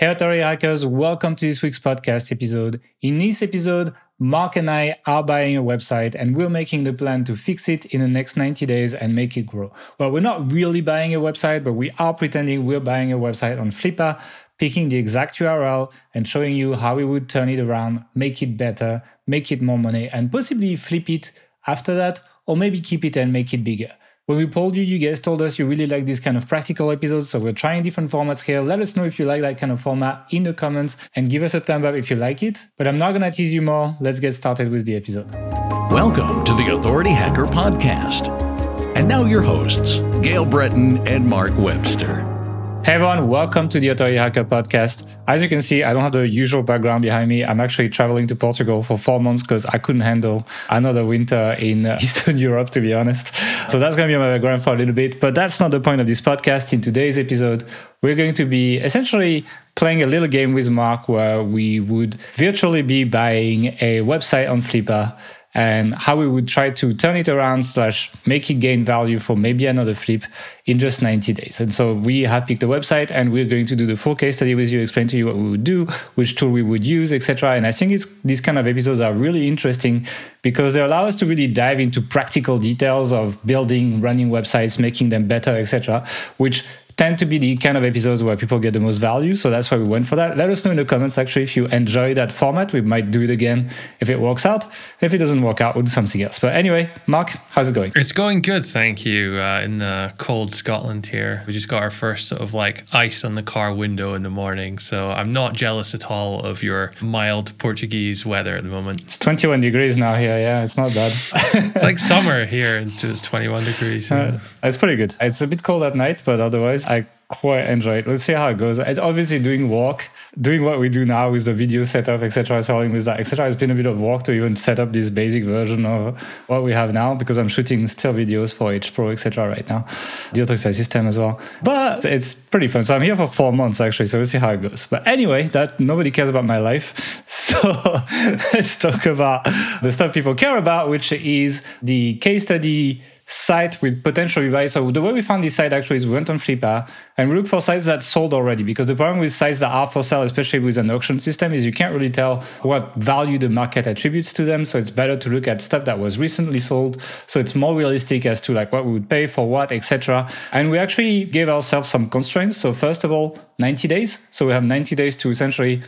Hey, Authority Hackers, welcome to this week's podcast episode. In this episode, Mark and I are buying a website and we're making the plan to fix it in the next 90 days and make it grow. Well, we're not really buying a website, but we are pretending we're buying a website on Flippa, picking the exact URL and showing you how we would turn it around, make it better, make it more money, and possibly flip it after that, or maybe keep it and make it bigger. When we polled you, you guys told us you really like these kind of practical episodes, so we're trying different formats here. Let us know if you like that kind of format in the comments and give us a thumb up if you like it. But I'm not gonna tease you more. Let's get started with the episode. Welcome to the Authority Hacker Podcast. And now your hosts, Gael Breton and Mark Webster. Hey everyone, welcome to the Authority Hacker podcast. As you can see, I don't have the usual background behind me. I'm actually traveling to Portugal for four months because I couldn't handle another winter in uh, Eastern Europe, to be honest. So that's going to be my background for a little bit. But that's not the point of this podcast. In today's episode, we're going to be essentially playing a little game with Mark where we would virtually be buying a website on Flippa and how we would try to turn it around slash make it gain value for maybe another flip in just 90 days. And so we have picked a website and we're going to do the full case study with you, explain to you what we would do, which tool we would use, etc. And I think it's these kind of episodes are really interesting because they allow us to really dive into practical details of building, running websites, making them better, etc., which tend to be the kind of episodes where people get the most value. So that's why we went for that. Let us know in the comments actually if you enjoy that format. We might do it again if it works out. If it doesn't work out, we'll do something else. But anyway, Mark, how's it going? It's going good, thank you. Uh, in the cold Scotland here, we just got our first sort of like ice on the car window in the morning. So I'm not jealous at all of your mild Portuguese weather at the moment. It's 21 degrees now here. Yeah, it's not bad. it's like summer here, and it's 21 degrees. Uh, it's pretty good. It's a bit cold at night, but otherwise I quite enjoy it. Let's see how it goes. It's obviously doing work, doing what we do now with the video setup, etc. Starting with that, etc. It's been a bit of work to even set up this basic version of what we have now because I'm shooting still videos for H Pro, etc. Right now, the AutoSite system as well. But it's pretty fun. So I'm here for four months actually. So we'll see how it goes. But anyway, that nobody cares about my life. So let's talk about the stuff people care about, which is the case study site with potentially buy. So the way we found this site actually is we went on Flippa and we look for sites that sold already because the problem with sites that are for sale, especially with an auction system, is you can't really tell what value the market attributes to them. So it's better to look at stuff that was recently sold. So it's more realistic as to like what we would pay for what, etc. And we actually gave ourselves some constraints. So first of all, 90 days. So we have 90 days to essentially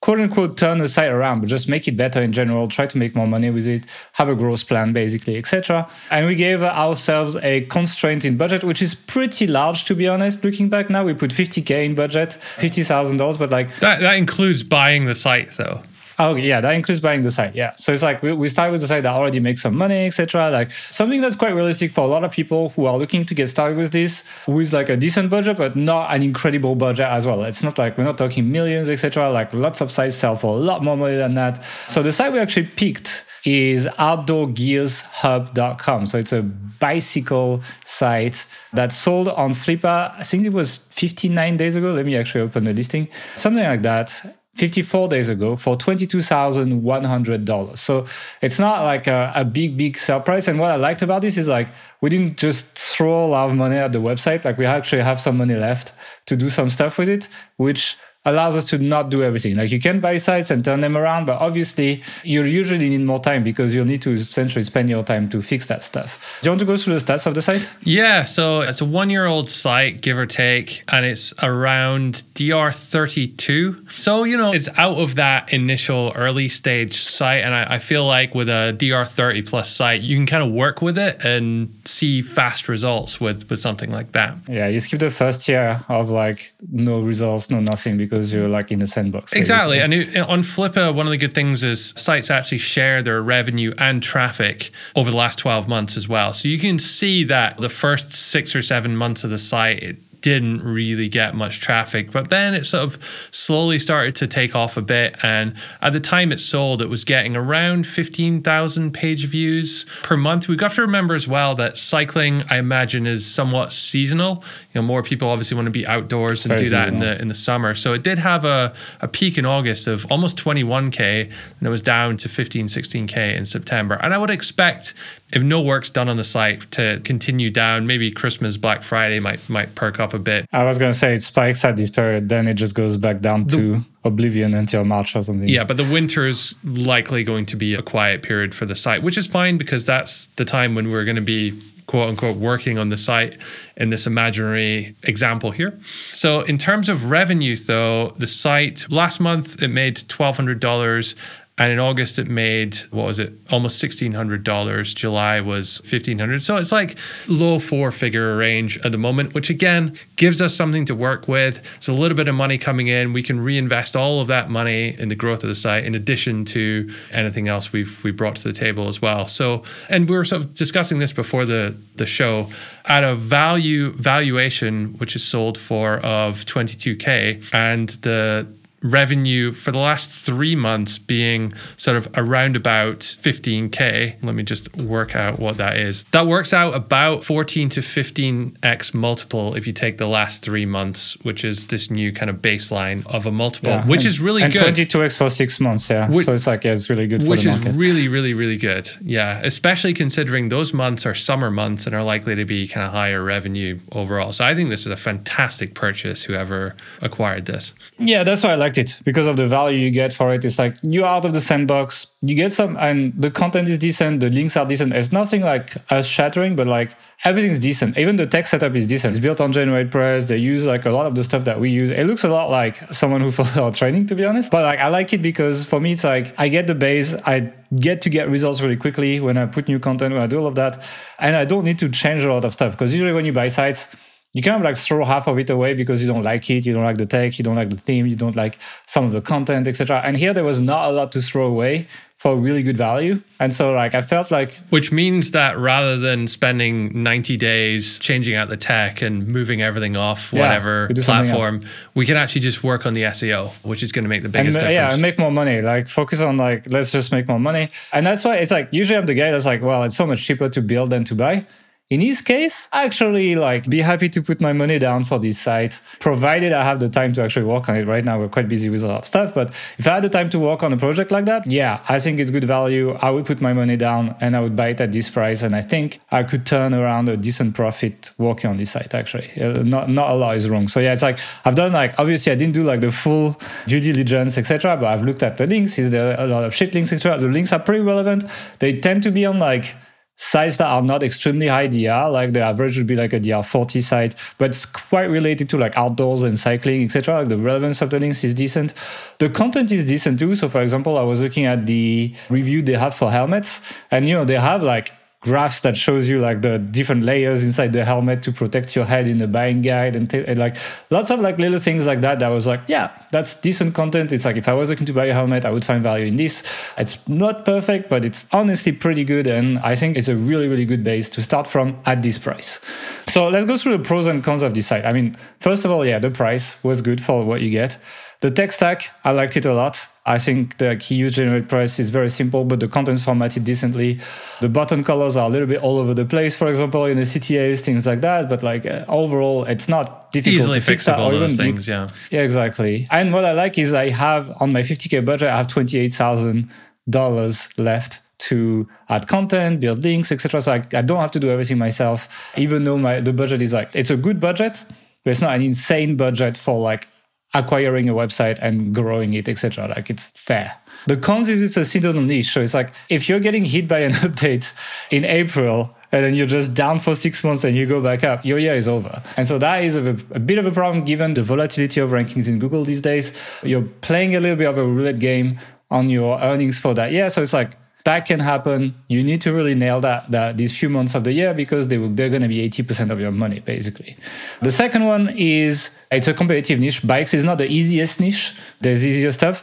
quote unquote turn the site around, but just make it better in general, try to make more money with it, have a growth plan basically, etc. And we gave ourselves a constraint in budget, which is pretty large to be honest. Looking back now, we put 50k in budget, $50,000, but like that, that includes buying the site though. Oh yeah, that includes buying the site. Yeah, so it's like we, we start with the site that already makes some money, etc. Like something that's quite realistic for a lot of people who are looking to get started with this, with like a decent budget, but not an incredible budget as well. It's not like we're not talking millions, etc. Like lots of sites sell for a lot more money than that. So the site we actually picked is outdoorgearshub.com. So it's a bicycle site that sold on Flippa. I think it was 59 days ago. Let me actually open the listing. Something like that. 54 days ago for $22,100. So it's not like a, a, big, big sell price. And what I liked about this is like we didn't just throw a lot of money at the website. Like we actually have some money left to do some stuff with it, which allows us to not do everything. Like you can buy sites and turn them around, but obviously you usually need more time because you'll need to essentially spend your time to fix that stuff. Do you want to go through the stats of the site? Yeah, so it's a one year old site, give or take, and it's around DR32. So, you know, it's out of that initial early stage site. And I, I feel like with a DR30 plus site, you can kind of work with it and see fast results with, with something like that. Yeah, you skip the first year of like no results, no nothing because you're mm. like in a sandbox. Exactly. And it, on Flippa, one of the good things is sites actually share their revenue and traffic over the last 12 months as well. So you can see that the first six or seven months of the site, it didn't really get much traffic. But then it sort of slowly started to take off a bit. And at the time it sold, it was getting around 15,000 page views per month. We've got to remember as well that cycling, I imagine, is somewhat seasonal. You know, more people obviously want to be outdoors and do that in the in the summer. So it did have a, a peak in August of almost 21K and it was down to 15, 16K in September. And I would expect if no work's done on the site to continue down, maybe Christmas, Black Friday might might perk up a a bit. I was going to say it spikes at this period, then it just goes back down to oblivion until March or something. Yeah, but the winter is likely going to be a quiet period for the site, which is fine because that's the time when we're going to be quote unquote working on the site in this imaginary example here. So in terms of revenue though, the site last month it made $1200 and in August, it made, what was it, almost $1,600. July was 1500 So it's like low four figure range at the moment, which again gives us something to work with. It's a little bit of money coming in. We can reinvest all of that money in the growth of the site in addition to anything else we've we brought to the table as well. So, and we were sort of discussing this before the, the show at a value valuation, which is sold for of 22K and the revenue for the last three months being sort of around about 15k let me just work out what that is. That works out about 14 to 15x multiple if you take the last three months which is this new kind of baseline of a multiple yeah. which and, is really and good. 22x for six months yeah. Which, so it's like yeah it's really good which is really really really good. Yeah especially considering those months are summer months and are likely to be kind of higher revenue overall. So i think this is a fantastic purchase whoever acquired this. Yeah that's why i it because of the value you get for it. It's like you're out of the sandbox, you get some, and the content is decent, the links are decent. It's nothing like us shattering, but like everything's decent. Even the tech setup is decent. It's built on GeneratePress. They use like a lot of the stuff that we use. It looks a lot like someone who followed our training, to be honest. But like I like it because for me, it's like I get the base. I get to get results really quickly when I put new content, when I do all of that. And I don't need to change a lot of stuff. Because usually when you buy sites, you kind of like throw half of it away because you don't like it, you don't like the tech, you don't like the theme, you don't like some of the content, etc. And here there was not a lot to throw away for really good value. And so like I felt like Which means that rather than spending 90 days changing out the tech and moving everything off whatever platform, we can actually just work on the SEO, which is going to make the biggest and, difference. Yeah, and make more money. Like focus on like let's just make more money. And that's why it's like usually I'm the guy that's like, well, it's so much cheaper to build than to buy. In his case, actually like be happy to put my money down for this site, provided I have the time to actually work on it. Right now, we're quite busy with a lot of stuff, but if I had the time to work on a project like that, yeah, I think it's good value. I would put my money down and I would buy it at this price. And I think I could turn around a decent profit working on this site. Actually, uh, not not a lot is wrong. So yeah, it's like I've done like obviously I didn't do like the full due diligence, etc. But I've looked at the links. Is there a lot of shit links, etc. The links are pretty relevant. They tend to be on like sites that are not extremely high DR, like the average would be like a DR 40 site, but it's quite related to like outdoors and cycling, etc. Like the relevance of the links is decent. The content is decent too. So for example, I was looking at the review they have for helmets, and you know, they have like graphs that shows you like the different layers inside the helmet to protect your head in the buying guide and, and, like lots of like little things like that that was like yeah that's decent content. It's like if i was looking to buy a helmet i would find value in this. It's not perfect but it's honestly pretty good and i think it's a really really good base to start from at this price. So let's go through the pros and cons of this site. I mean first of all yeah the price was good for what you get. The tech stack, I liked it a lot. I think the key use GeneratePress is very simple, but the content's formatted decently. The button colors are a little bit all over the place, for example, in the CTAs, things like that. But like uh, overall, it's not difficult Easily to fix that. Those things, yeah. Yeah, exactly. And what I like is I have on my 50k budget, I have $28,000 left to add content, build links, etc. So I, I, don't have to do everything myself, even though my the budget is like it's a good budget, but it's not an insane budget for like acquiring a website and growing it, etc. Like it's fair. The cons is it's a seasonal niche. So it's like if you're getting hit by an update in April and then you're just down for six months and you go back up, your year is over. And so that is a, a, bit of a problem given the volatility of rankings in Google these days. You're playing a little bit of a roulette game on your earnings for that year. So it's like that can happen. You need to really nail that, that these few months of the year because they, they're going to be 80% of your money, basically. The second one is it's a competitive niche. Bikes is not the easiest niche. There's easier stuff,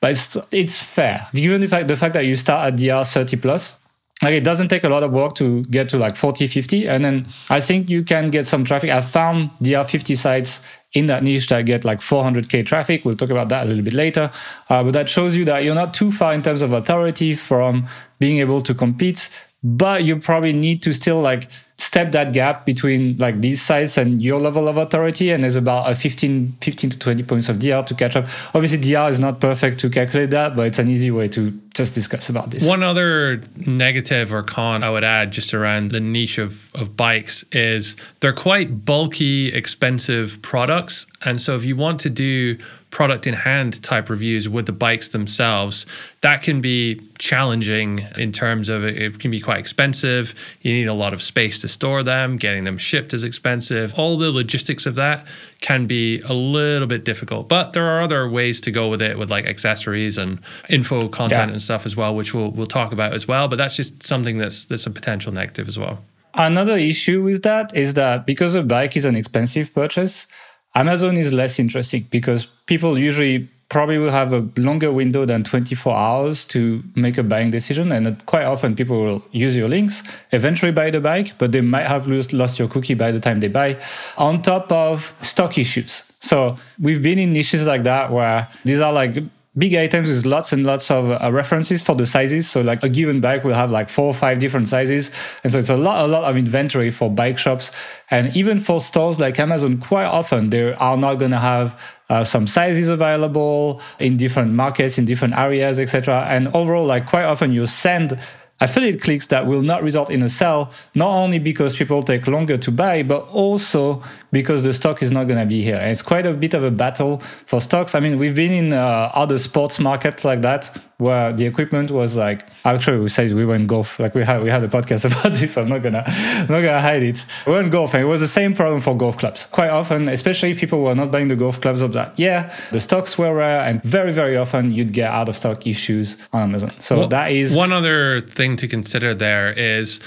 but it's, it's fair. Given the fact, the fact that you start at DR 30 plus, like it doesn't take a lot of work to get to like 40 50 and then i think you can get some traffic i found dr 50 sites in that niche that get like 400k traffic. We'll talk about that a little bit later. Uh, but that shows you that you're not too far in terms of authority from being able to compete, but you probably need to still like step that gap between like these sites and your level of authority and there's about a 15 15 to 20 points of dr to catch up. Obviously dr is not perfect to calculate that but it's an easy way to just discuss about this. One other negative or con i would add just around the niche of, of bikes is they're quite bulky expensive products. And so if you want to do product in hand type reviews with the bikes themselves, that can be challenging in terms of it can be quite expensive. You need a lot of space to store them, getting them shipped is expensive. All the logistics of that can be a little bit difficult. But there are other ways to go with it with like accessories and info content yeah. and stuff as well, which we'll we'll talk about as well. But that's just something that's that's a potential negative as well. Another issue with that is that because a bike is an expensive purchase, Amazon is less interesting because people usually probably will have a longer window than 24 hours to make a buying decision. And quite often people will use your links, eventually buy the bike, but they might have lost your cookie by the time they buy, on top of stock issues. So we've been in niches like that where these are like big items with lots and lots of uh, references for the sizes. So like a given bike will have like four or five different sizes. And so it's a lot, a lot of inventory for bike shops. And even for stores like Amazon, quite often they are not going to have uh, some sizes available in different markets, in different areas, etc. And overall, like quite often you send affiliate clicks that will not result in a sell, not only because people take longer to buy, but also because the stock is not going to be here. And it's quite a bit of a battle for stocks. I mean, we've been in uh, other sports markets like that where the equipment was like actually we said we went golf. Like we had we had a podcast about this i'm not gonna I'm not gonna hide it. We went golf and it was the same problem for golf clubs. Quite often especially if people were not buying the golf clubs of that yeah the stocks were rare and very very often you'd get out of stock issues on amazon. So well, that is one other thing to consider there is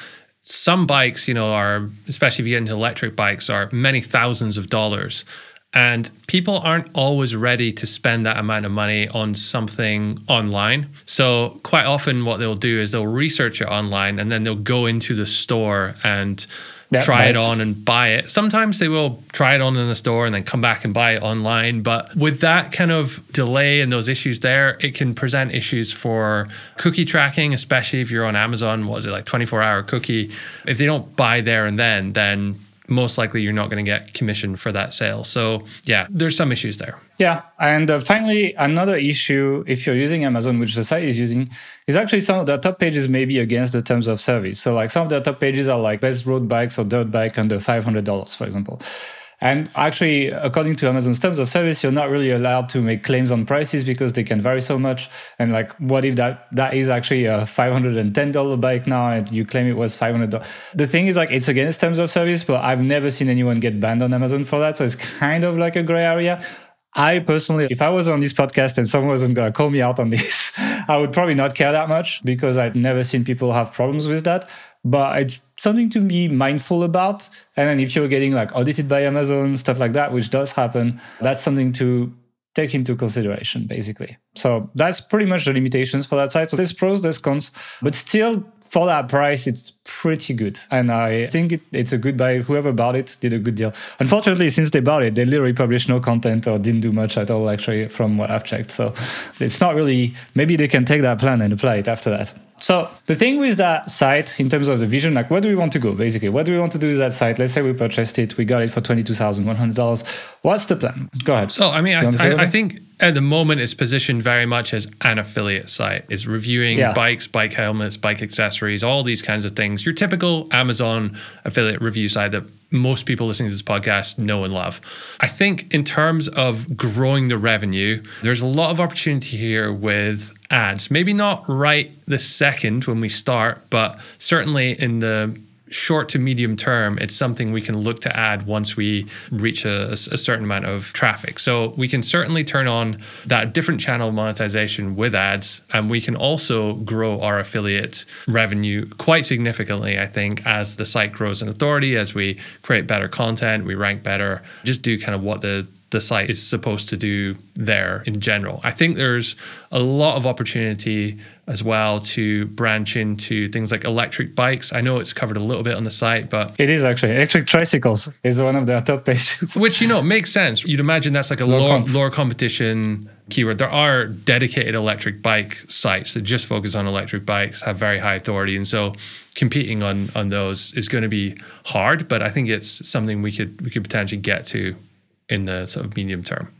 some bikes, you know, are especially if you get into electric bikes, are many thousands of dollars. And people aren't always ready to spend that amount of money on something online. So, quite often, what they'll do is they'll research it online and then they'll go into the store and that try it on and buy it. Sometimes they will try it on in the store and then come back and buy it online. But with that kind of delay and those issues there, it can present issues for cookie tracking, especially if you're on Amazon. What is it like 24 hour cookie? If they don't buy there and then, then most likely you're not going to get commission for that sale. So, yeah, there's some issues there. Yeah. And uh, finally, another issue, if you're using Amazon, which the site is using, is actually some of the top pages may be against the terms of service. So, like some of the top pages are like best road bikes or dirt bike under $500, for example. And actually, according to Amazon's terms of service, you're not really allowed to make claims on prices because they can vary so much. And like, what if that that is actually a $510 bike now and you claim it was $500? The thing is like, it's against terms of service, but I've never seen anyone get banned on Amazon for that. So it's kind of like a gray area. I personally, if I was on this podcast and someone wasn't going to call me out on this, I would probably not care that much because I've never seen people have problems with that but it's something to be mindful about. And then if you're getting like audited by Amazon, stuff like that, which does happen, that's something to take into consideration, basically. So that's pretty much the limitations for that site. So there's pros, there's cons, but still for that price, it's pretty good. And I think it, it's a good buy. Whoever bought it did a good deal. Unfortunately, since they bought it, they literally published no content or didn't do much at all, actually, from what I've checked. So it's not really, maybe they can take that plan and apply it after that. So the thing with that site, in terms of the vision, like where do we want to go? Basically, what do we want to do with that site? Let's say we purchased it, we got it for twenty two thousand one hundred dollars. What's the plan? Go ahead. So I mean, I, I, I, think at the moment it's positioned very much as an affiliate site. It's reviewing yeah. bikes, bike helmets, bike accessories, all these kinds of things. Your typical Amazon affiliate review site that most people listening to this podcast know and love. I think in terms of growing the revenue, there's a lot of opportunity here with ads. Maybe not right the second when we start, but certainly in the short to medium term, it's something we can look to add once we reach a, a, certain amount of traffic. So we can certainly turn on that different channel monetization with ads, and we can also grow our affiliate revenue quite significantly, I think, as the site grows in authority, as we create better content, we rank better, just do kind of what the the site is supposed to do there in general. I think there's a lot of opportunity as well to branch into things like electric bikes. I know it's covered a little bit on the site, but it is actually electric tricycles is one of their top pages. Which you know makes sense. You'd imagine that's like a lower, lower, lower competition keyword. There are dedicated electric bike sites that just focus on electric bikes, have very high authority, and so competing on on those is going to be hard. But I think it's something we could we could potentially get to in the sort of medium term.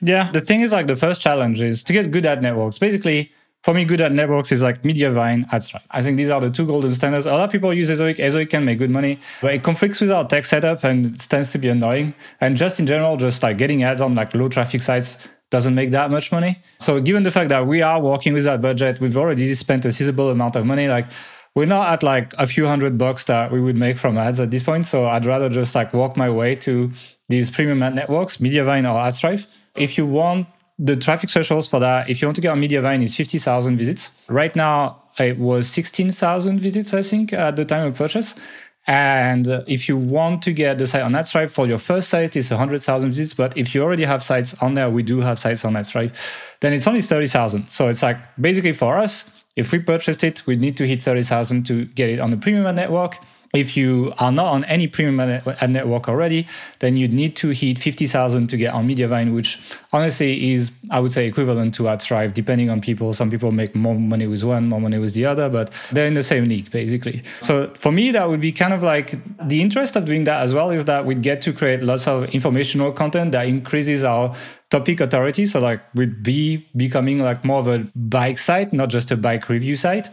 Yeah, the thing is like the first challenge is to get good ad networks. Basically, for me, good ad networks is like Mediavine, AdThrive. I think these are the two golden standards. A lot of people use Ezoic. Ezoic can make good money, but it conflicts with our tech setup and it tends to be annoying. And just in general, just like getting ads on like low traffic sites doesn't make that much money. So given the fact that we are working with that budget, we've already spent a sizable amount of money. Like we're not at like a few hundred bucks that we would make from ads at this point. So I'd rather just like walk my way to these premium ad networks, Mediavine or AdThrive. If you want the traffic thresholds for that, if you want to get on Mediavine, is 50,000 visits. Right now, it was 16,000 visits, I think, at the time of purchase. And if you want to get the site on AdThrive for your first site, it's 100,000 visits. But if you already have sites on there, we do have sites on AdThrive, then it's only 30,000. So it's like basically for us, if we purchased it, we'd need to hit 30,000 to get it on the premium network. If you are not on any premium ad uh, network already, then you'd need to hit 50,000 to get on Mediavine, which honestly is, I would say, equivalent to AdThrive, depending on people. Some people make more money with one, more money with the other, but they're in the same league, basically. So for me, that would be kind of like the interest of doing that as well is that we'd get to create lots of informational content that increases our topic authority. So like we'd be becoming like more of a bike site, not just a bike review site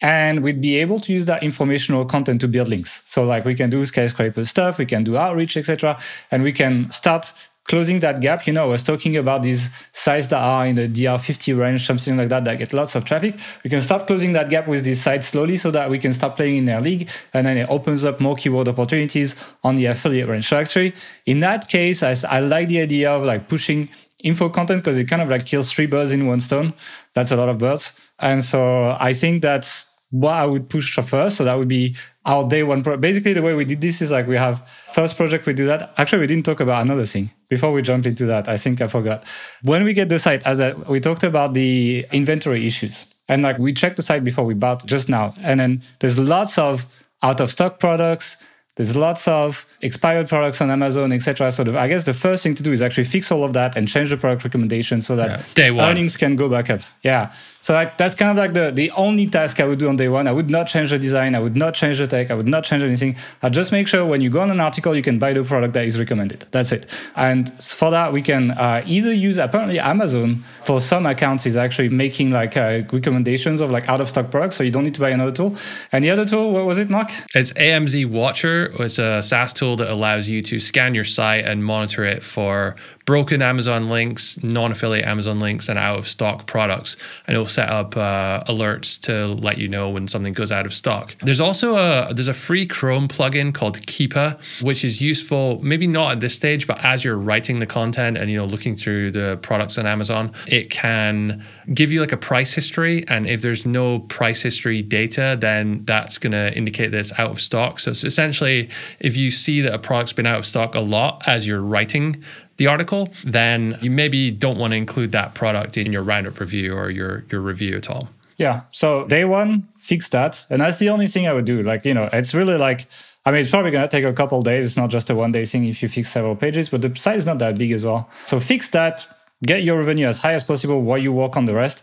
and we'd be able to use that informational content to build links. So like we can do skyscraper stuff we can do outreach etc and we can start closing that gap. You know i was talking about these sites that are in the dr50 range something like that that get lots of traffic. We can start closing that gap with these sites slowly so that we can start playing in their league and then it opens up more keyword opportunities on the affiliate range. So actually in that case i, I like the idea of like pushing info content because it kind of like kills three birds in one stone. That's a lot of birds. And so i think that's what I would push for first. So that would be our day one. Pro- Basically, the way we did this is like we have first project, we do that. Actually, we didn't talk about another thing before we jump into that. I think I forgot. When we get the site, as a, we talked about the inventory issues. And like we checked the site before we bought just now. And then there's lots of out of stock products there's lots of expired products on Amazon, etc. So the, I guess the first thing to do is actually fix all of that and change the product recommendation so that yeah. earnings can go back up. Yeah. So like that's kind of like the the only task I would do on day one. I would not change the design. I would not change the tech. I would not change anything. I just make sure when you go on an article, you can buy the product that is recommended. That's it. And for that, we can uh, either use apparently Amazon for some accounts is actually making like uh, recommendations of like out of stock products, so you don't need to buy another tool. And the other tool, what was it, Mark? It's AMZ Watcher it's a SaaS tool that allows you to scan your site and monitor it for broken Amazon links, non-affiliate Amazon links, and out of stock products. And it'll set up uh, alerts to let you know when something goes out of stock. There's also a there's a free Chrome plugin called Keepa, which is useful. Maybe not at this stage, but as you're writing the content and you know looking through the products on Amazon, it can give you like a price history. And if there's no price history data, then that's going to indicate that it's out of stock. So it's essentially if you see that a product's been out of stock a lot as you're writing the article, then you maybe don't want to include that product in your roundup review or your your review at all. Yeah. So day one, fix that. And that's the only thing I would do. Like, you know, it's really like I mean, it's probably going to take a couple days. It's not just a one day thing if you fix several pages, but the site is not that big as well. So fix that, get your revenue as high as possible while you work on the rest.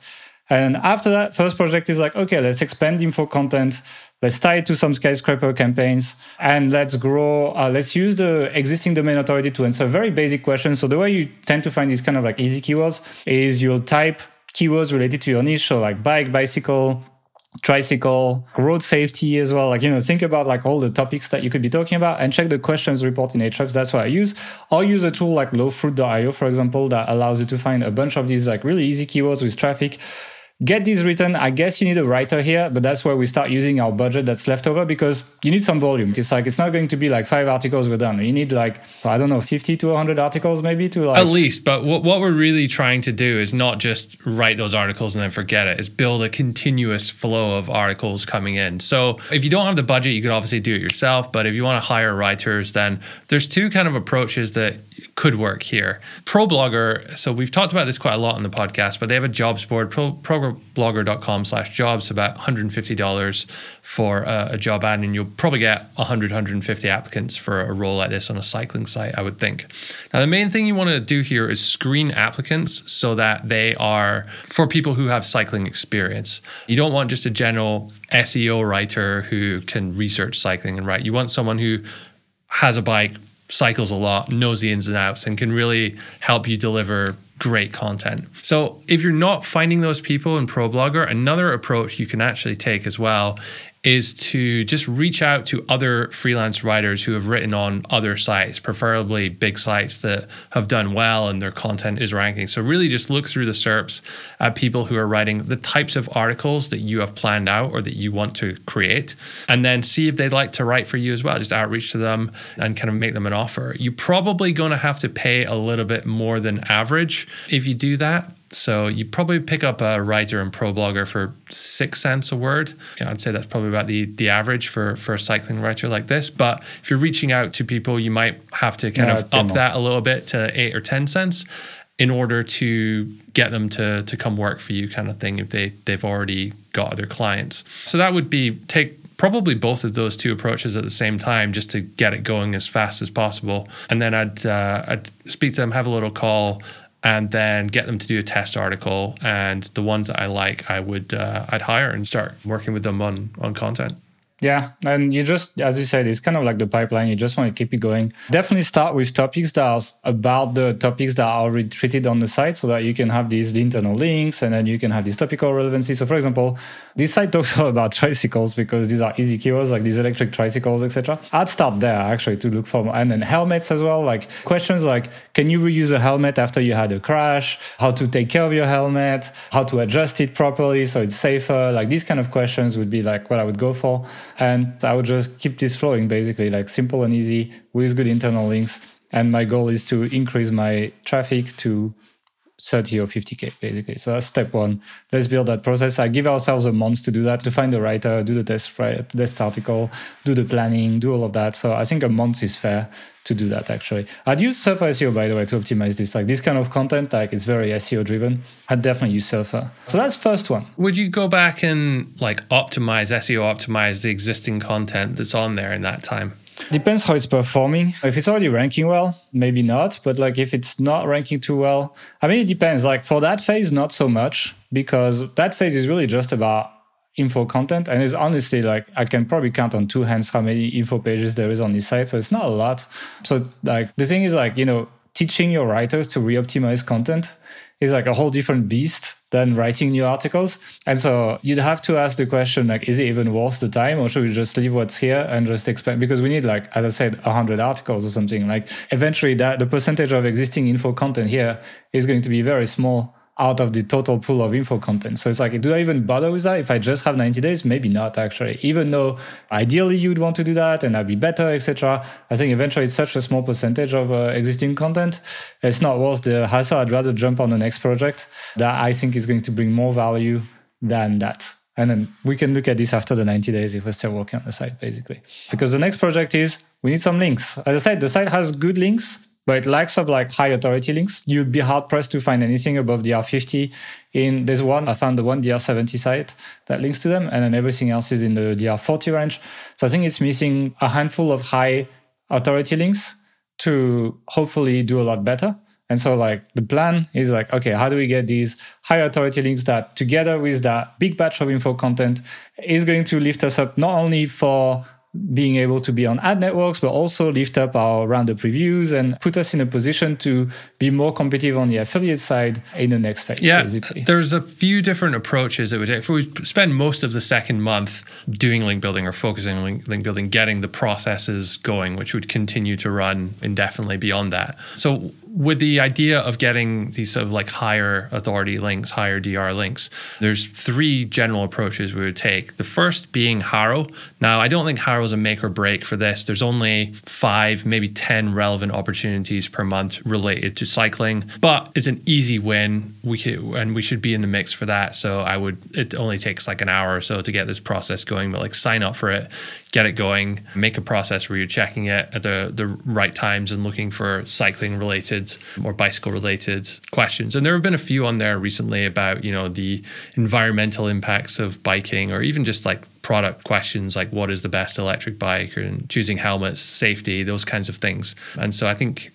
And after that, first project is like, okay, let's expand info content. Let's tie it to some skyscraper campaigns and let's grow. Uh, let's use the existing domain authority to answer very basic questions. So the way you tend to find these kind of like easy keywords is you'll type keywords related to your niche. So like bike, bicycle, tricycle, road safety as well. Like, you know, think about like all the topics that you could be talking about and check the questions report in Ahrefs. That's what I use. Or use a tool like lowfruit.io, for example, that allows you to find a bunch of these like really easy keywords with traffic get these written. I guess you need a writer here, but that's where we start using our budget that's left over because you need some volume. It's like it's not going to be like five articles we're done. You need like I don't know, fifty to hundred articles maybe to like at least. But what what we're really trying to do is not just write those articles and then forget it. Is build a continuous flow of articles coming in. So if you don't have the budget, you could obviously do it yourself. But if you want to hire writers, then there's two kind of approaches that could work here. ProBlogger, so we've talked about this quite a lot on the podcast, but they have a jobs board, pro, problogger.com slash jobs, about $150 for a, a, job ad, and you'll probably get 100, 150 applicants for a role like this on a cycling site, I would think. Now, the main thing you want to do here is screen applicants so that they are for people who have cycling experience. You don't want just a general SEO writer who can research cycling and write. You want someone who has a bike, cycles a lot, knows the ins and outs, and can really help you deliver great content. So if you're not finding those people in ProBlogger, another approach you can actually take as well is to just reach out to other freelance writers who have written on other sites, preferably big sites that have done well and their content is ranking. So, really just look through the SERPs at people who are writing the types of articles that you have planned out or that you want to create, and then see if they'd like to write for you as well. Just outreach to them and kind of make them an offer. You're probably going to have to pay a little bit more than average if you do that so you probably pick up a writer and pro blogger for six cents a word. I'd say that's probably about the the average for for a cycling writer like this. But if you're reaching out to people, you might have to kind of up that a little bit to eight or ten cents in order to get them to to come work for you, kind of thing. If they they've already got other clients, so that would be take probably both of those two approaches at the same time just to get it going as fast as possible. And then I'd uh, I'd speak to them, have a little call, and then get them to do a test article. And the ones that I like, I would uh, I'd hire and start working with them on on content. Yeah, and you just, as you said, it's kind of like the pipeline. You just want to keep it going. Definitely start with topics that are about the topics that are already treated on the site, so that you can have these internal links, and then you can have this topical relevancy. So, for example, this site talks about tricycles because these are easy keywords like these electric tricycles, etc. I'd start there actually to look for, and then helmets as well. Like questions like, can you reuse a helmet after you had a crash? How to take care of your helmet? How to adjust it properly so it's safer? Like these kind of questions would be like what I would go for and I would just keep this flowing basically, like simple and easy with good internal links. And my goal is to increase my traffic to 30 or 50k basically. So that's step one. Let's build that process. I give ourselves a month to do that to find the writer do the test right test article do the planning do all of that. So i think a month is fair to do that actually. I'd use surfer seo by the way to optimize this. Like this kind of content like it's very seo driven. I'd definitely use surfer. So that's first one. Would you go back and like optimize seo optimize the existing content that's on there in that time Depends how it's performing. If it's already ranking well, maybe not. But like if it's not ranking too well, I mean, it depends. Like for that phase, not so much because that phase is really just about info content and it's honestly like i can probably count on two hands how many info pages there is on this site so it's not a lot so like the thing is like you know teaching your writers to re-optimize content is like a whole different beast than writing new articles. And so you'd have to ask the question like, is it even worth the time, or should we just leave what's here and just expand? Because we need like, as I said, hundred articles or something. Like eventually, that the percentage of existing info content here is going to be very small out of the total pool of info content. So it's like, do I even bother with that? If I just have 90 days, maybe not actually. Even though ideally you'd want to do that and that'd be better, etc. I think eventually it's such a small percentage of uh, existing content. It's not worth the hassle. I'd rather jump on the next project that I think is going to bring more value than that. And then we can look at this after the 90 days if we're still working on the site, basically. Because the next project is we need some links. As I said, the site has good links but lacks of like high authority links. You'd be hard pressed to find anything above DR50. In there's one I found the one DR70 site that links to them, and then everything else is in the DR40 range. So I think it's missing a handful of high authority links to hopefully do a lot better. And so like the plan is like, okay, how do we get these high authority links that together with that big batch of info content is going to lift us up not only for being able to be on ad networks, but also lift up our roundup reviews and put us in a position to be more competitive on the affiliate side in the next phase. Yeah, basically. there's a few different approaches that would take. If we spend most of the second month doing link building or focusing on link, link building, getting the processes going, which would continue to run indefinitely beyond that. So with the idea of getting these sort of like higher authority links, higher DR links, there's three general approaches we would take. The first being HARO. Now, I don't think HARO is a make or break for this. There's only five, maybe 10 relevant opportunities per month related to cycling, but it's an easy win. We could, and we should be in the mix for that. So I would, it only takes like an hour or so to get this process going, but like sign up for it, get it going, make a process where you're checking it at the, the right times and looking for cycling related or bicycle related questions. And there have been a few on there recently about, you know, the environmental impacts of biking or even just like product questions like what is the best electric bike and choosing helmets, safety, those kinds of things. And so I think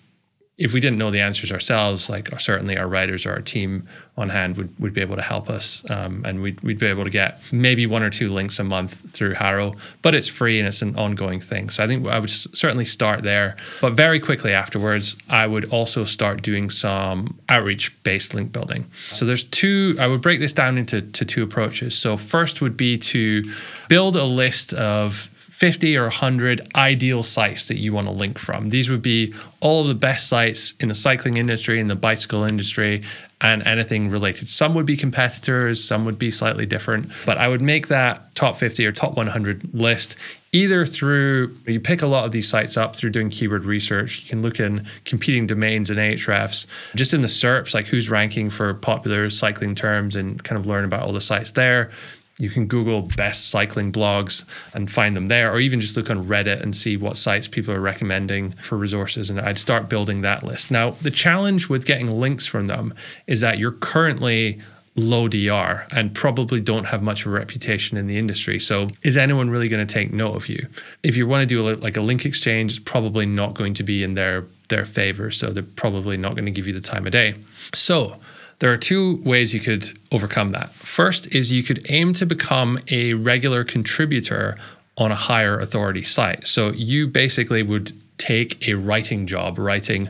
if we didn't know the answers ourselves, like certainly our writers or our team on hand would, would be able to help us. Um, and we'd, we'd be able to get maybe one or two links a month through HARO, but it's free and it's an ongoing thing. So I think I would certainly start there. But very quickly afterwards, I would also start doing some outreach based link building. So there's two, I would break this down into to two approaches. So first would be to build a list of 50 or 100 ideal sites that you want to link from. These would be all the best sites in the cycling industry, in the bicycle industry, and anything related. Some would be competitors, some would be slightly different, but I would make that top 50 or top 100 list either through you pick a lot of these sites up through doing keyword research. You can look in competing domains and Ahrefs, just in the SERPs, like who's ranking for popular cycling terms and kind of learn about all the sites there you can Google best cycling blogs and find them there, or even just look on Reddit and see what sites people are recommending for resources. And I'd start building that list. Now, the challenge with getting links from them is that you're currently low DR and probably don't have much of a reputation in the industry. So, is anyone really going to take note of you? If you want to do a, like a link exchange, it's probably not going to be in their their favor. So, they're probably not going to give you the time of day. So, there are two ways you could overcome that. First is you could aim to become a regular contributor on a higher authority site. So you basically would take a writing job, writing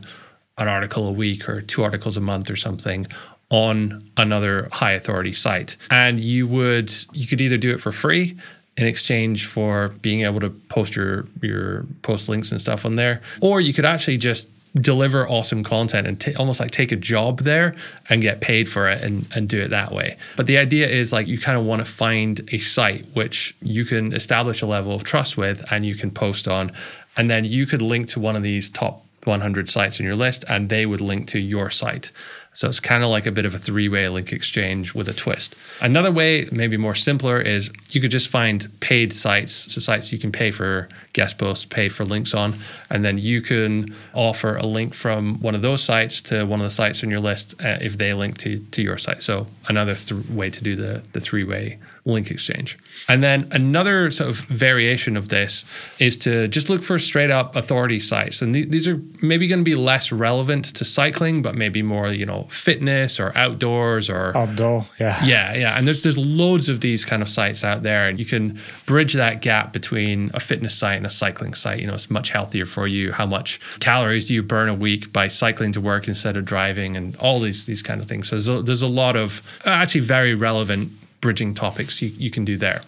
an article a week or two articles a month or something on another high authority site. And you would you could either do it for free in exchange for being able to post your your post links and stuff on there, or you could actually just deliver awesome content and t- almost like take a job there and get paid for it and, and do it that way. But the idea is like you kind of want to find a site which you can establish a level of trust with and you can post on. And then you could link to one of these top 100 sites in your list and they would link to your site. So it's kind of like a bit of a three way link exchange with a twist. Another way, maybe more simpler, is you could just find paid sites, so sites you can pay for guest posts, pay for links on, and then you can offer a link from one of those sites to one of the sites on your list uh, if they link to, to your site. So another th- way to do the, the three way link exchange. And then another sort of variation of this is to just look for straight up authority sites. And th- these are maybe going to be less relevant to cycling, but maybe more, you know, fitness or outdoors or outdoor. Yeah. Yeah. Yeah. And there's, there's loads of these kind of sites out there. And you can bridge that gap between a fitness site and a cycling site. You know, it's much healthier for you. How much calories do you burn a week by cycling to work instead of driving and all these, these kind of things. So there's a, there's a lot of uh, actually very relevant bridging topics you, you can do there.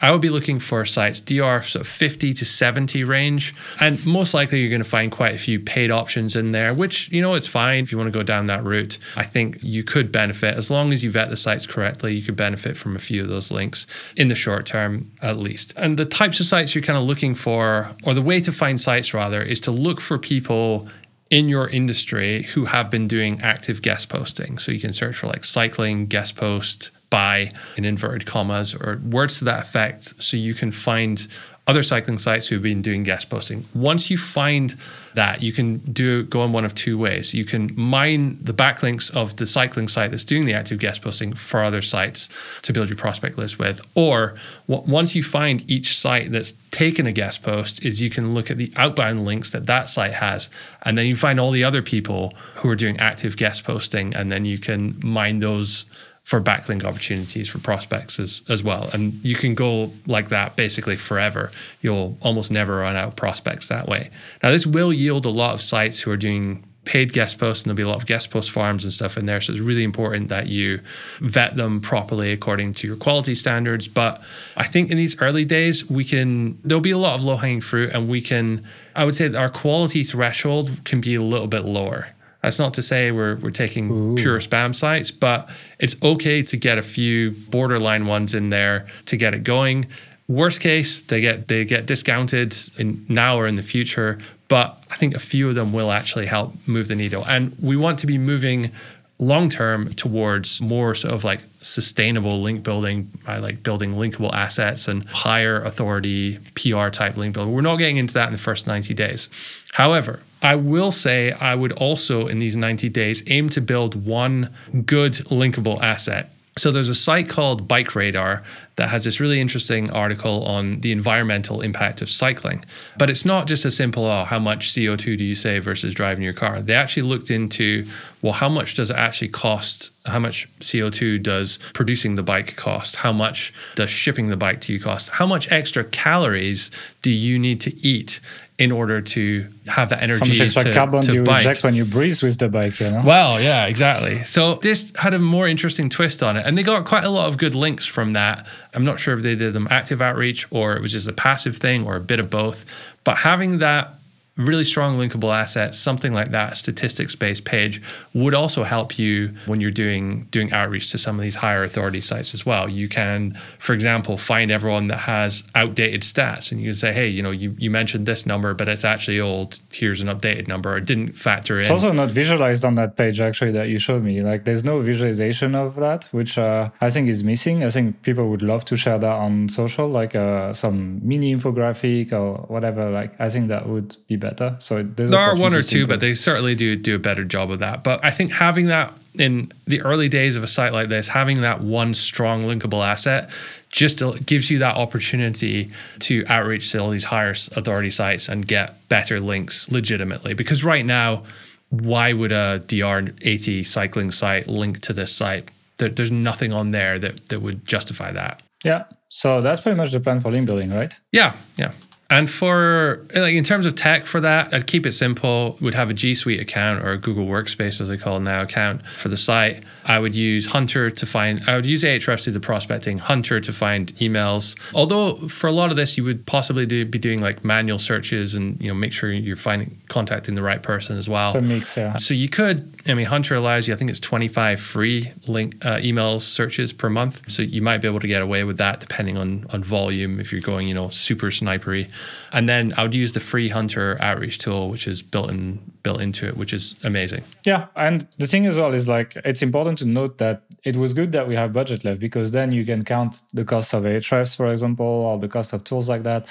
I would be looking for sites DR sort of 50 to 70 range. And most likely you're going to find quite a few paid options in there, which, you know, it's fine if you want to go down that route. I think you could benefit as long as you vet the sites correctly, you could benefit from a few of those links in the short term at least. And the types of sites you're kind of looking for, or the way to find sites rather, is to look for people in your industry who have been doing active guest posting. So you can search for like cycling guest post by in inverted commas or words to that effect so you can find other cycling sites who've been doing guest posting. Once you find that, you can do go in one of two ways. You can mine the backlinks of the cycling site that's doing the active guest posting for other sites to build your prospect list with. Or w- once you find each site that's taken a guest post, is you can look at the outbound links that that site has, and then you find all the other people who are doing active guest posting, and then you can mine those for backlink opportunities for prospects as, as well. And you can go like that basically forever. You'll almost never run out of prospects that way. Now, this will yield a lot of sites who are doing paid guest posts, and there'll be a lot of guest post farms and stuff in there. So it's really important that you vet them properly according to your quality standards. But I think in these early days, we can, there'll be a lot of low hanging fruit, and we can, I would say our quality threshold can be a little bit lower That's not to say we're, we're taking Ooh. pure spam sites, but it's okay to get a few borderline ones in there to get it going. Worst case, they get they get discounted in now or in the future, but I think a few of them will actually help move the needle. And we want to be moving long term towards more sort of like sustainable link building by like building linkable assets and higher authority PR type link building. We're not getting into that in the first 90 days. However, I will say I would also in these 90 days aim to build one good linkable asset. So there's a site called Bike Radar that has this really interesting article on the environmental impact of cycling. But it's not just a simple, oh, how much CO2 do you save versus driving your car? They actually looked into, well, how much does it actually cost? How much CO2 does producing the bike cost? How much does shipping the bike to you cost? How much extra calories do you need to eat in order to have that energy. How much extra to, carbon to do you bike. inject when you breathe with the bike? You know? Well, yeah, exactly. So this had a more interesting twist on it, and they got quite a lot of good links from that. I'm not sure if they did them active outreach or it was just a passive thing or a bit of both. But having that really strong linkable assets, something like that, statistics based page would also help you when you're doing doing outreach to some of these higher authority sites as well. You can, for example, find everyone that has outdated stats and you can say, hey, you know, you, you mentioned this number, but it's actually old. Here's an updated number. It didn't factor in. It's also not visualized on that page actually that you showed me. Like there's no visualization of that, which uh, I think is missing. I think people would love to share that on social, like uh, some mini infographic or whatever. Like I think that would be better better. So there are one or two, but they certainly do do a better job of that. But I think having that in the early days of a site like this, having that one strong linkable asset just gives you that opportunity to outreach to all these higher authority sites and get better links legitimately. Because right now, why would a DR80 cycling site link to this site? there's nothing on there that, that would justify that. Yeah. So that's pretty much the plan for link building, right? Yeah. Yeah. And for like in terms of tech for that, I'd keep it simple. Would have a G Suite account or a Google Workspace as they call it now account for the site. I would use Hunter to find. I would use Ahrefs to do the prospecting. Hunter to find emails. Although for a lot of this, you would possibly do, be doing like manual searches and you know make sure you're finding contacting the right person as well. So mix, yeah. So you could. I mean, Hunter allows you. I think it's 25 free link uh, emails searches per month. So you might be able to get away with that depending on on volume. If you're going, you know, super snipery. And then I would use the free Hunter outreach tool, which is built in built into it, which is amazing. Yeah, and the thing as well is like it's important to note that it was good that we have budget left because then you can count the cost of Ahrefs, for example, or the cost of tools like that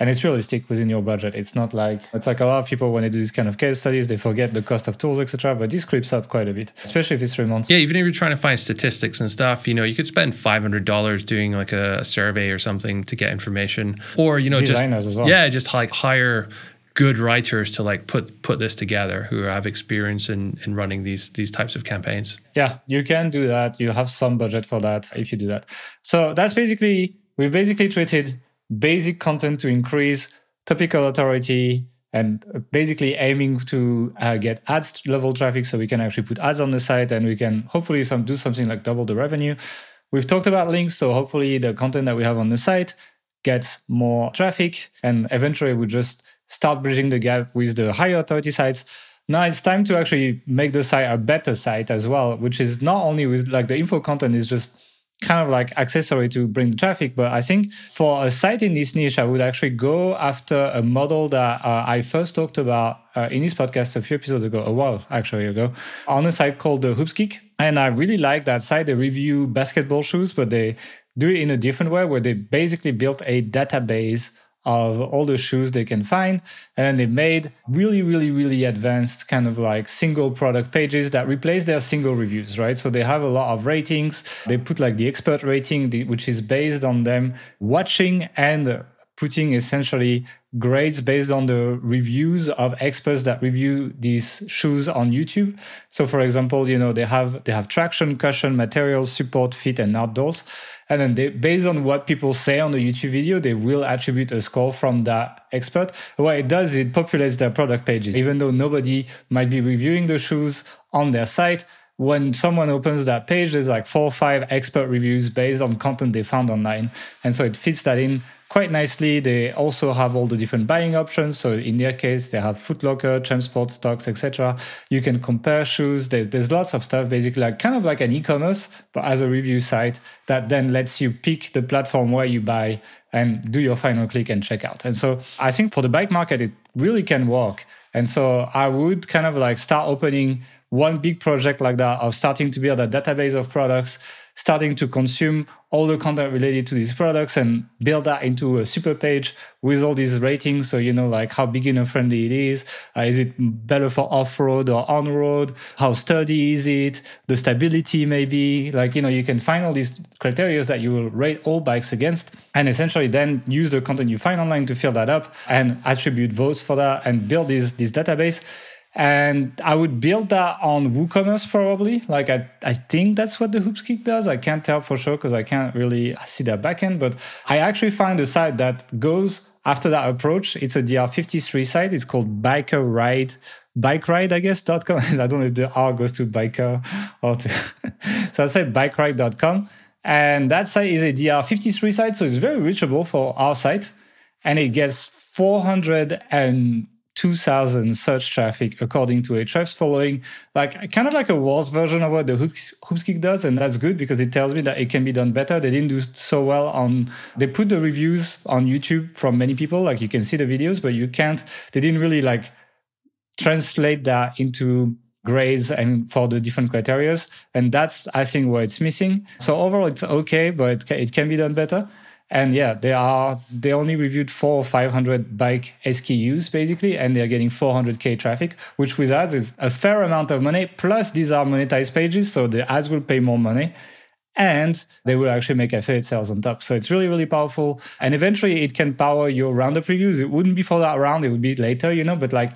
and it's realistic within your budget. It's not like it's like a lot of people when they do these kind of case studies, they forget the cost of tools, etc. But this creeps up quite a bit, especially if it's three months. Yeah, even if you're trying to find statistics and stuff, you know, you could spend five hundred dollars doing like a survey or something to get information, or you know, designers just, as well. Yeah, just like hire good writers to like put put this together who have experience in in running these these types of campaigns. Yeah, you can do that. You have some budget for that if you do that. So that's basically we basically treated basic content to increase topical authority and basically aiming to uh, get ads level traffic so we can actually put ads on the site and we can hopefully some do something like double the revenue. We've talked about links, so hopefully the content that we have on the site gets more traffic and eventually we just start bridging the gap with the higher authority sites. Now it's time to actually make the site a better site as well, which is not only with like the info content is just kind of like accessory to bring the traffic. But I think for a site in this niche, I would actually go after a model that uh, I first talked about uh, in this podcast a few episodes ago, a while actually ago, on a site called the Hoops Geek. And I really like that site. They review basketball shoes, but they do it in a different way where they basically built a database of all the shoes they can find. And they made really, really, really advanced kind of like single product pages that replace their single reviews, right? So they have a lot of ratings. They put like the expert rating, which is based on them watching and putting essentially grades based on the reviews of experts that review these shoes on YouTube. So for example, you know, they have they have traction, cushion, materials, support, fit, and outdoors. And then they, based on what people say on the YouTube video, they will attribute a score from that expert. What it does, it populates their product pages. Even though nobody might be reviewing the shoes on their site, when someone opens that page, there's like four or five expert reviews based on content they found online. And so it fits that in quite nicely. They also have all the different buying options. So in their case, they have Footlocker, Sport stocks, etc. You can compare shoes. There's, there's lots of stuff, basically, like kind of like an e-commerce, but as a review site that then lets you pick the platform where you buy and do your final click and check out. And so I think for the bike market, it really can work. And so I would kind of like start opening one big project like that of starting to build a database of products starting to consume all the content related to these products and build that into a super page with all these ratings. So, you know, like how beginner friendly it is. Uh, is it better for off road or on road? How sturdy is it? The stability, maybe. Like, you know, you can find all these criteria that you will rate all bikes against and essentially then use the content you find online to fill that up and attribute votes for that and build this, this database and I would build that on WooCommerce probably. Like I, I think that's what the Hoops Geek does. I can't tell for sure because I can't really see their backend. But I actually found a site that goes after that approach. It's a DR53 site. It's called Biker Ride, Bike Ride, I guess, dot com. I don't know if the R goes to biker or to. so I said bikeride.com. And that site is a DR53 site. So it's very reachable for our site. And it gets 400 and 2000 search traffic according to Ahrefs following like kind of like a worse version of what the Hoops, Hoopskick does and that's good because it tells me that it can be done better. They didn't do so well on they put the reviews on youtube from many people like you can see the videos but you can't they didn't really like translate that into grades and for the different criterias and that's i think where it's missing. So overall it's okay but it can be done better and yeah, they are they only reviewed four or five hundred bike SKUs basically, and they're getting 400k traffic, which with ads is a fair amount of money. Plus, these are monetized pages, so the ads will pay more money and they will actually make affiliate sales on top. So it's really, really powerful. And eventually it can power your roundup reviews. It wouldn't be for that round, it would be later, you know, but like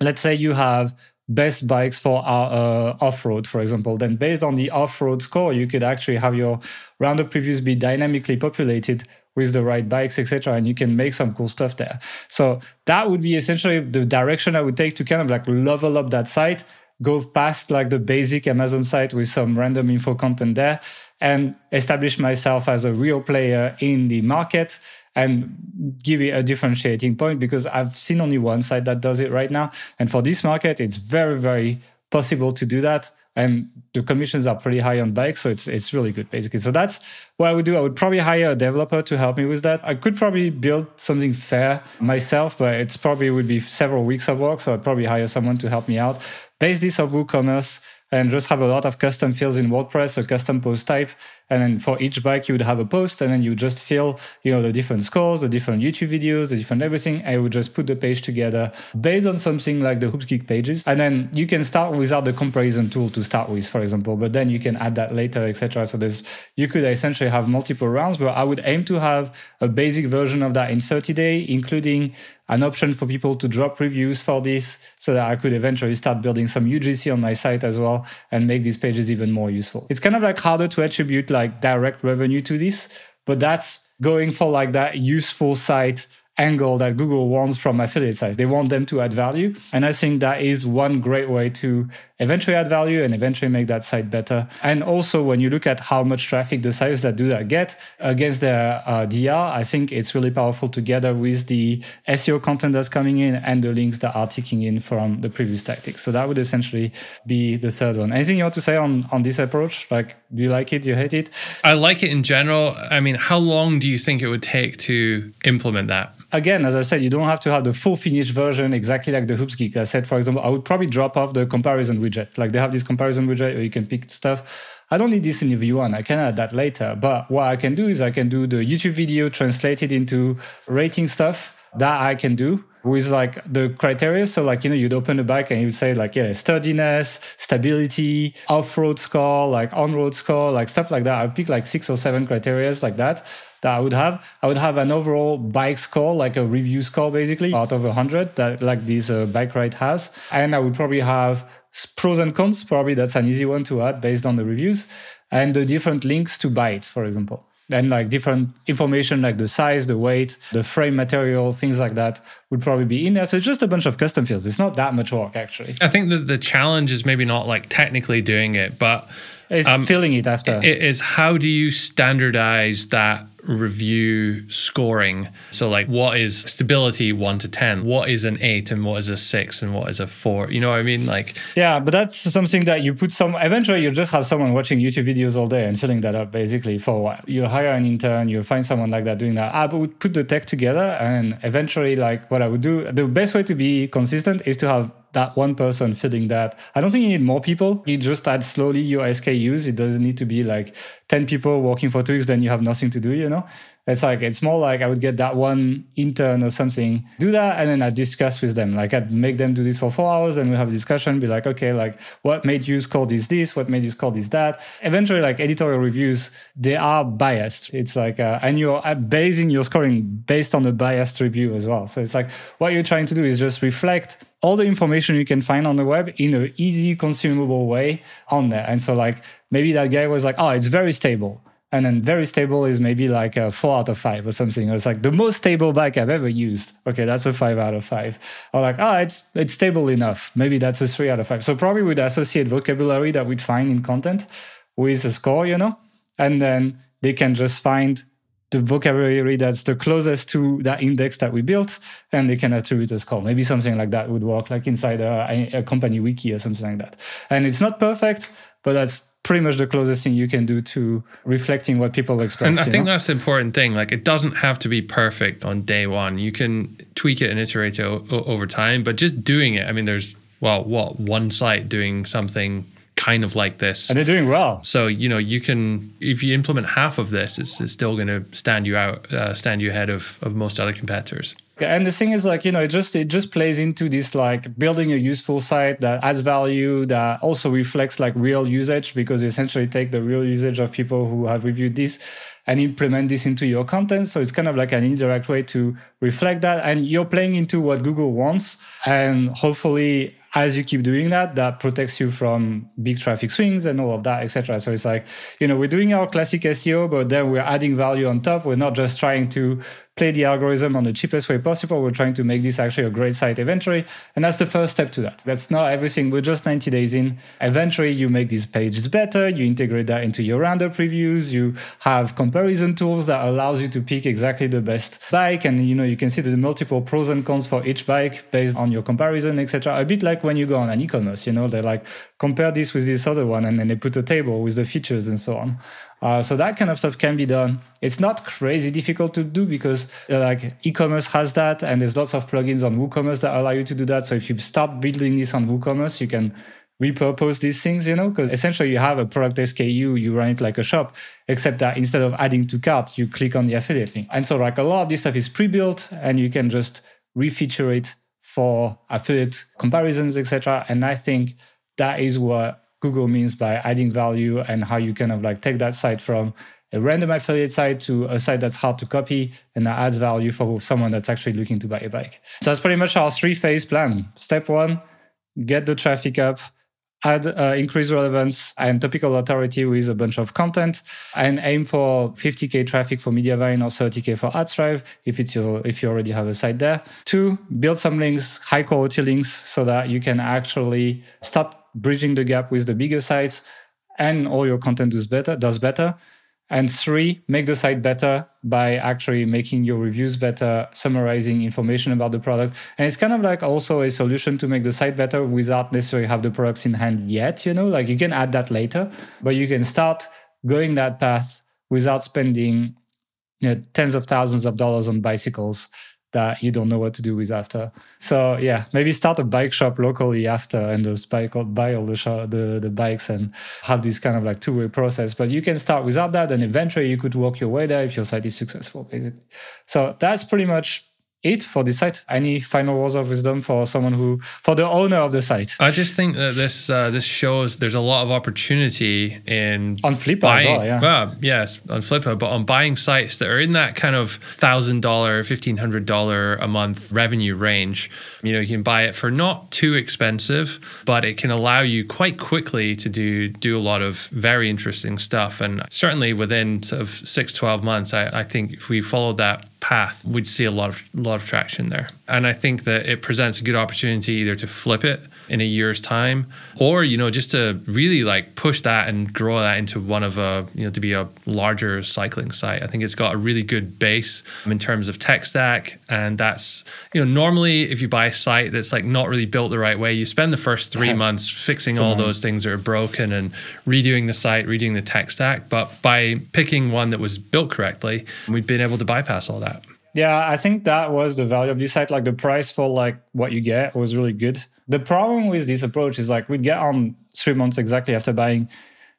let's say you have best bikes for our uh, off-road for example then based on the off-road score you could actually have your roundup previews be dynamically populated with the right bikes etc and you can make some cool stuff there. So that would be essentially the direction i would take to kind of like level up that site go past like the basic amazon site with some random info content there and establish myself as a real player in the market and give it a differentiating point because I've seen only one site that does it right now. And for this market, it's very, very possible to do that. And the commissions are pretty high on bikes, so it's it's really good basically. So that's what I would do. I would probably hire a developer to help me with that. I could probably build something fair myself, but it's probably would be several weeks of work. So I'd probably hire someone to help me out. Base this of WooCommerce and just have a lot of custom fields in WordPress, a custom post type. And then for each bike, you would have a post, and then you just fill, you know, the different scores, the different YouTube videos, the different everything. I would just put the page together based on something like the Hoops Geek pages. And then you can start without the comparison tool to start with, for example, but then you can add that later, etc. So there's you could essentially have multiple rounds, but I would aim to have a basic version of that in 30 day, including an option for people to drop reviews for this so that I could eventually start building some UGC on my site as well and make these pages even more useful. It's kind of like harder to attribute like direct revenue to this, but that's going for like that useful site angle that Google wants from affiliate sites. They want them to add value. And I think that is one great way to eventually add value and eventually make that site better. And also, when you look at how much traffic the sites that do that get against their uh, DR, I think it's really powerful together with the SEO content that's coming in and the links that are ticking in from the previous tactics. So that would essentially be the third one. Anything you want to say on, on this approach? Like, do you like it? Do you hate it? I like it in general. I mean, how long do you think it would take to implement that? again, as I said, you don't have to have the full finished version exactly like the Hoops Geek. I said, for example, I would probably drop off the comparison widget. Like they have this comparison widget where you can pick stuff. I don't need this in V1. I can add that later. But what I can do is I can do the YouTube video translated into rating stuff that I can do with like the criteria. So like, you know, you'd open the bike and you'd say like, yeah, sturdiness, stability, off-road score, like on-road score, like stuff like that. I pick like six or seven criterias like that that I would have. I would have an overall bike score, like a review score, basically out of a hundred that like this uh, bike ride has, and I would probably have pros and cons. Probably that's an easy one to add based on the reviews and the different links to buy it, for example. And like different information like the size, the weight, the frame material, things like that would probably be in there. So it's just a bunch of custom fields. It's not that much work actually. I think that the challenge is maybe not like technically doing it, but it's um, filling it after. It is how do you standardize that review scoring. So, like, what is stability one to 10? What is an eight and what is a six and what is a four? You know what I mean? Like, yeah, but that's something that you put some, eventually, you just have someone watching YouTube videos all day and filling that up basically for a while. You hire an intern, you find someone like that doing that. I would put the tech together and eventually, like, what I would do, the best way to be consistent is to have that one person filling that. I don't think you need more people. You just add slowly your SKUs. It doesn't need to be like 10 people working for two weeks, then you have nothing to do, you know? It's like, it's more like I would get that one intern or something, do that, and then I discuss with them. Like I'd make them do this for four hours and we have a discussion, be like, okay, like what made you score this, this, what made you score this, that. Eventually, like editorial reviews, they are biased. It's like, uh, and you're basing your scoring based on a biased review as well. So it's like, what you're trying to do is just reflect all the information you can find on the web in an easy consumable way on there. And so like maybe that guy was like, oh, it's very stable and then very stable is maybe like a four out of five or something. It's like the most stable bike I've ever used. Okay, that's a five out of five. Or like, oh, it's it's stable enough. Maybe that's a three out of five. So probably we'd associate vocabulary that we'd find in content with a score, you know, and then they can just find the vocabulary that's the closest to that index that we built, and they can attribute a score. Maybe something like that would work, like inside a, a company wiki or something like that. And it's not perfect, but that's pretty much the closest thing you can do to reflecting what people express. And I think know? that's the important thing. Like, it doesn't have to be perfect on day one. You can tweak it and iterate it o- over time, but just doing it. I mean, there's well, what one site doing something kind of like this, and they're doing well. So you know, you can if you implement half of this, it's, it's still going to stand you out, uh, stand you ahead of of most other competitors. And the thing is, like you know, it just it just plays into this like building a useful site that adds value that also reflects like real usage because you essentially take the real usage of people who have reviewed this and implement this into your content. So it's kind of like an indirect way to reflect that, and you're playing into what Google wants, and hopefully as you keep doing that, that protects you from big traffic swings and all of that, etc. So it's like, you know, we're doing our classic SEO, but then we're adding value on top. We're not just trying to play the algorithm on the cheapest way possible. We're trying to make this actually a great site eventually. And that's the first step to that. That's not everything. We're just 90 days in. Eventually, you make these pages better. You integrate that into your render previews. You have comparison tools that allows you to pick exactly the best bike. And, you know, you can see the multiple pros and cons for each bike based on your comparison, etc. A bit like when you go on an e-commerce, you know, they're like, compare this with this other one. And then they put a table with the features and so on. Uh, so that kind of stuff can be done. It's not crazy difficult to do because uh, like e-commerce has that, and there's lots of plugins on WooCommerce that allow you to do that. So if you start building this on WooCommerce, you can repurpose these things, you know, because essentially you have a product SKU, you run it like a shop, except that instead of adding to cart, you click on the affiliate link. And so like a lot of this stuff is pre-built, and you can just refeature it for affiliate comparisons, etc. And I think that is what Google means by adding value and how you kind of like take that site from a random affiliate site to a site that's hard to copy and that adds value for someone that's actually looking to buy a bike. So that's pretty much our three phase plan. Step one, get the traffic up, add uh, increased relevance and topical authority with a bunch of content and aim for 50k traffic for mediavine or 30k for AdThrive if it's your if you already have a site there two build some links high quality links so that you can actually start bridging the gap with the bigger sites and all your content does better does better. And three make the site better by actually making your reviews better summarizing information about the product. And it's kind of like also a solution to make the site better without necessarily have the products in hand yet you know? Like you can add that later but you can start going that path without spending you know, tens of thousands of dollars on bicycles that you don't know what to do with after. So yeah, maybe start a bike shop locally after and just buy, buy all the, the, the bikes and have this kind of like two-way process. But you can start without that and eventually you could work your way there if your site is successful, basically. So that's pretty much it for the site. Any final words of wisdom for someone who, for the owner of the site? I just think that this uh, this shows there's a lot of opportunity in on Flippa buying, as well. Yeah, well, yes, on Flippa, but on buying sites that are in that kind of thousand dollar, fifteen hundred dollar a month revenue range. You know, you can buy it for not too expensive, but it can allow you quite quickly to do do a lot of very interesting stuff. And certainly within sort of six, 12 months, I, I think if we followed that path, we'd see a lot of lot of traction there. And I think that it presents a good opportunity either to flip it in a year's time. Or you know just to really like push that and grow that into one of a you know to be a larger cycling site. I think it's got a really good base in terms of tech stack. And that's you know normally if you buy a site that's like not really built the right way you spend the first three months fixing all those things that are broken and redoing the site redoing the tech stack. But by picking one that was built correctly we've been able to bypass all that. Yeah, I think that was the value of this site. Like the price for like what you get was really good. The problem with this approach is like we'd get on three months exactly after buying.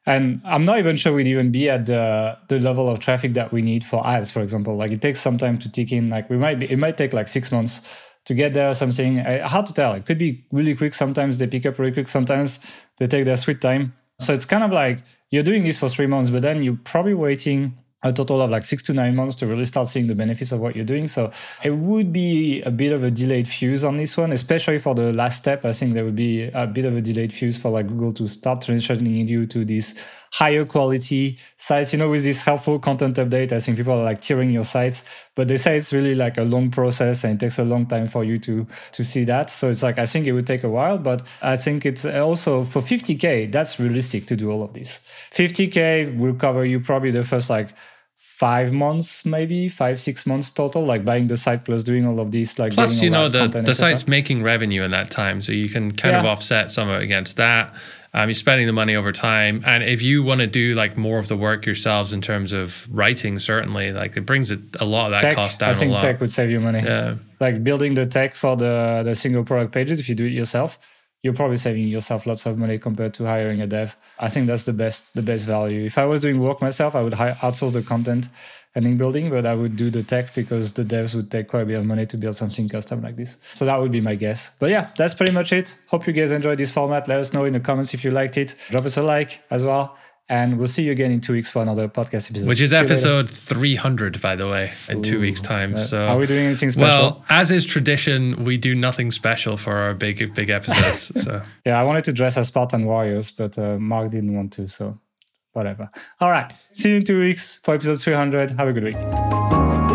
And I'm not even sure we'd even be at the the level of traffic that we need for ads, for example. Like it takes some time to tick in. Like we might be, it might take like six months to get there or something. Hard to tell. It could be really quick. Sometimes they pick up really quick. Sometimes they take their sweet time. So it's kind of like you're doing this for three months, but then you're probably waiting a total of like six to nine months to really start seeing the benefits of what you're doing. So it would be a bit of a delayed fuse on this one, especially for the last step. I think there would be a bit of a delayed fuse for like Google to start transitioning you to this higher quality sites. You know, with this helpful content update, I think people are like tearing your sites, but they say it's really like a long process and it takes a long time for you to to see that. So it's like I think it would take a while, but I think it's also for 50k that's realistic to do all of this. 50k will cover you probably the first like five months maybe five six months total like buying the site plus doing all of these like plus you know the, the site's making revenue in that time so you can kind yeah. of offset some against that um, you're spending the money over time and if you want to do like more of the work yourselves in terms of writing certainly like it brings it a lot of that tech, cost down i think a lot. tech would save you money yeah like building the tech for the the single product pages if you do it yourself you're probably saving yourself lots of money compared to hiring a dev. I think that's the best the best value. If I was doing work myself, I would outsource the content link building, but I would do the tech because the devs would take quite a bit of money to build something custom like this. So that would be my guess. But yeah, that's pretty much it. Hope you guys enjoyed this format. Let us know in the comments if you liked it. Drop us a like as well. And we'll see you again in two weeks for another podcast episode. Which is episode 300, by the way, in Ooh, two weeks' time. So, are we doing anything special? Well, as is tradition, we do nothing special for our big, big episodes. so, yeah, I wanted to dress as Spartan Warriors, but uh, Mark didn't want to. So, whatever. All right. See you in two weeks for episode 300. Have a good week.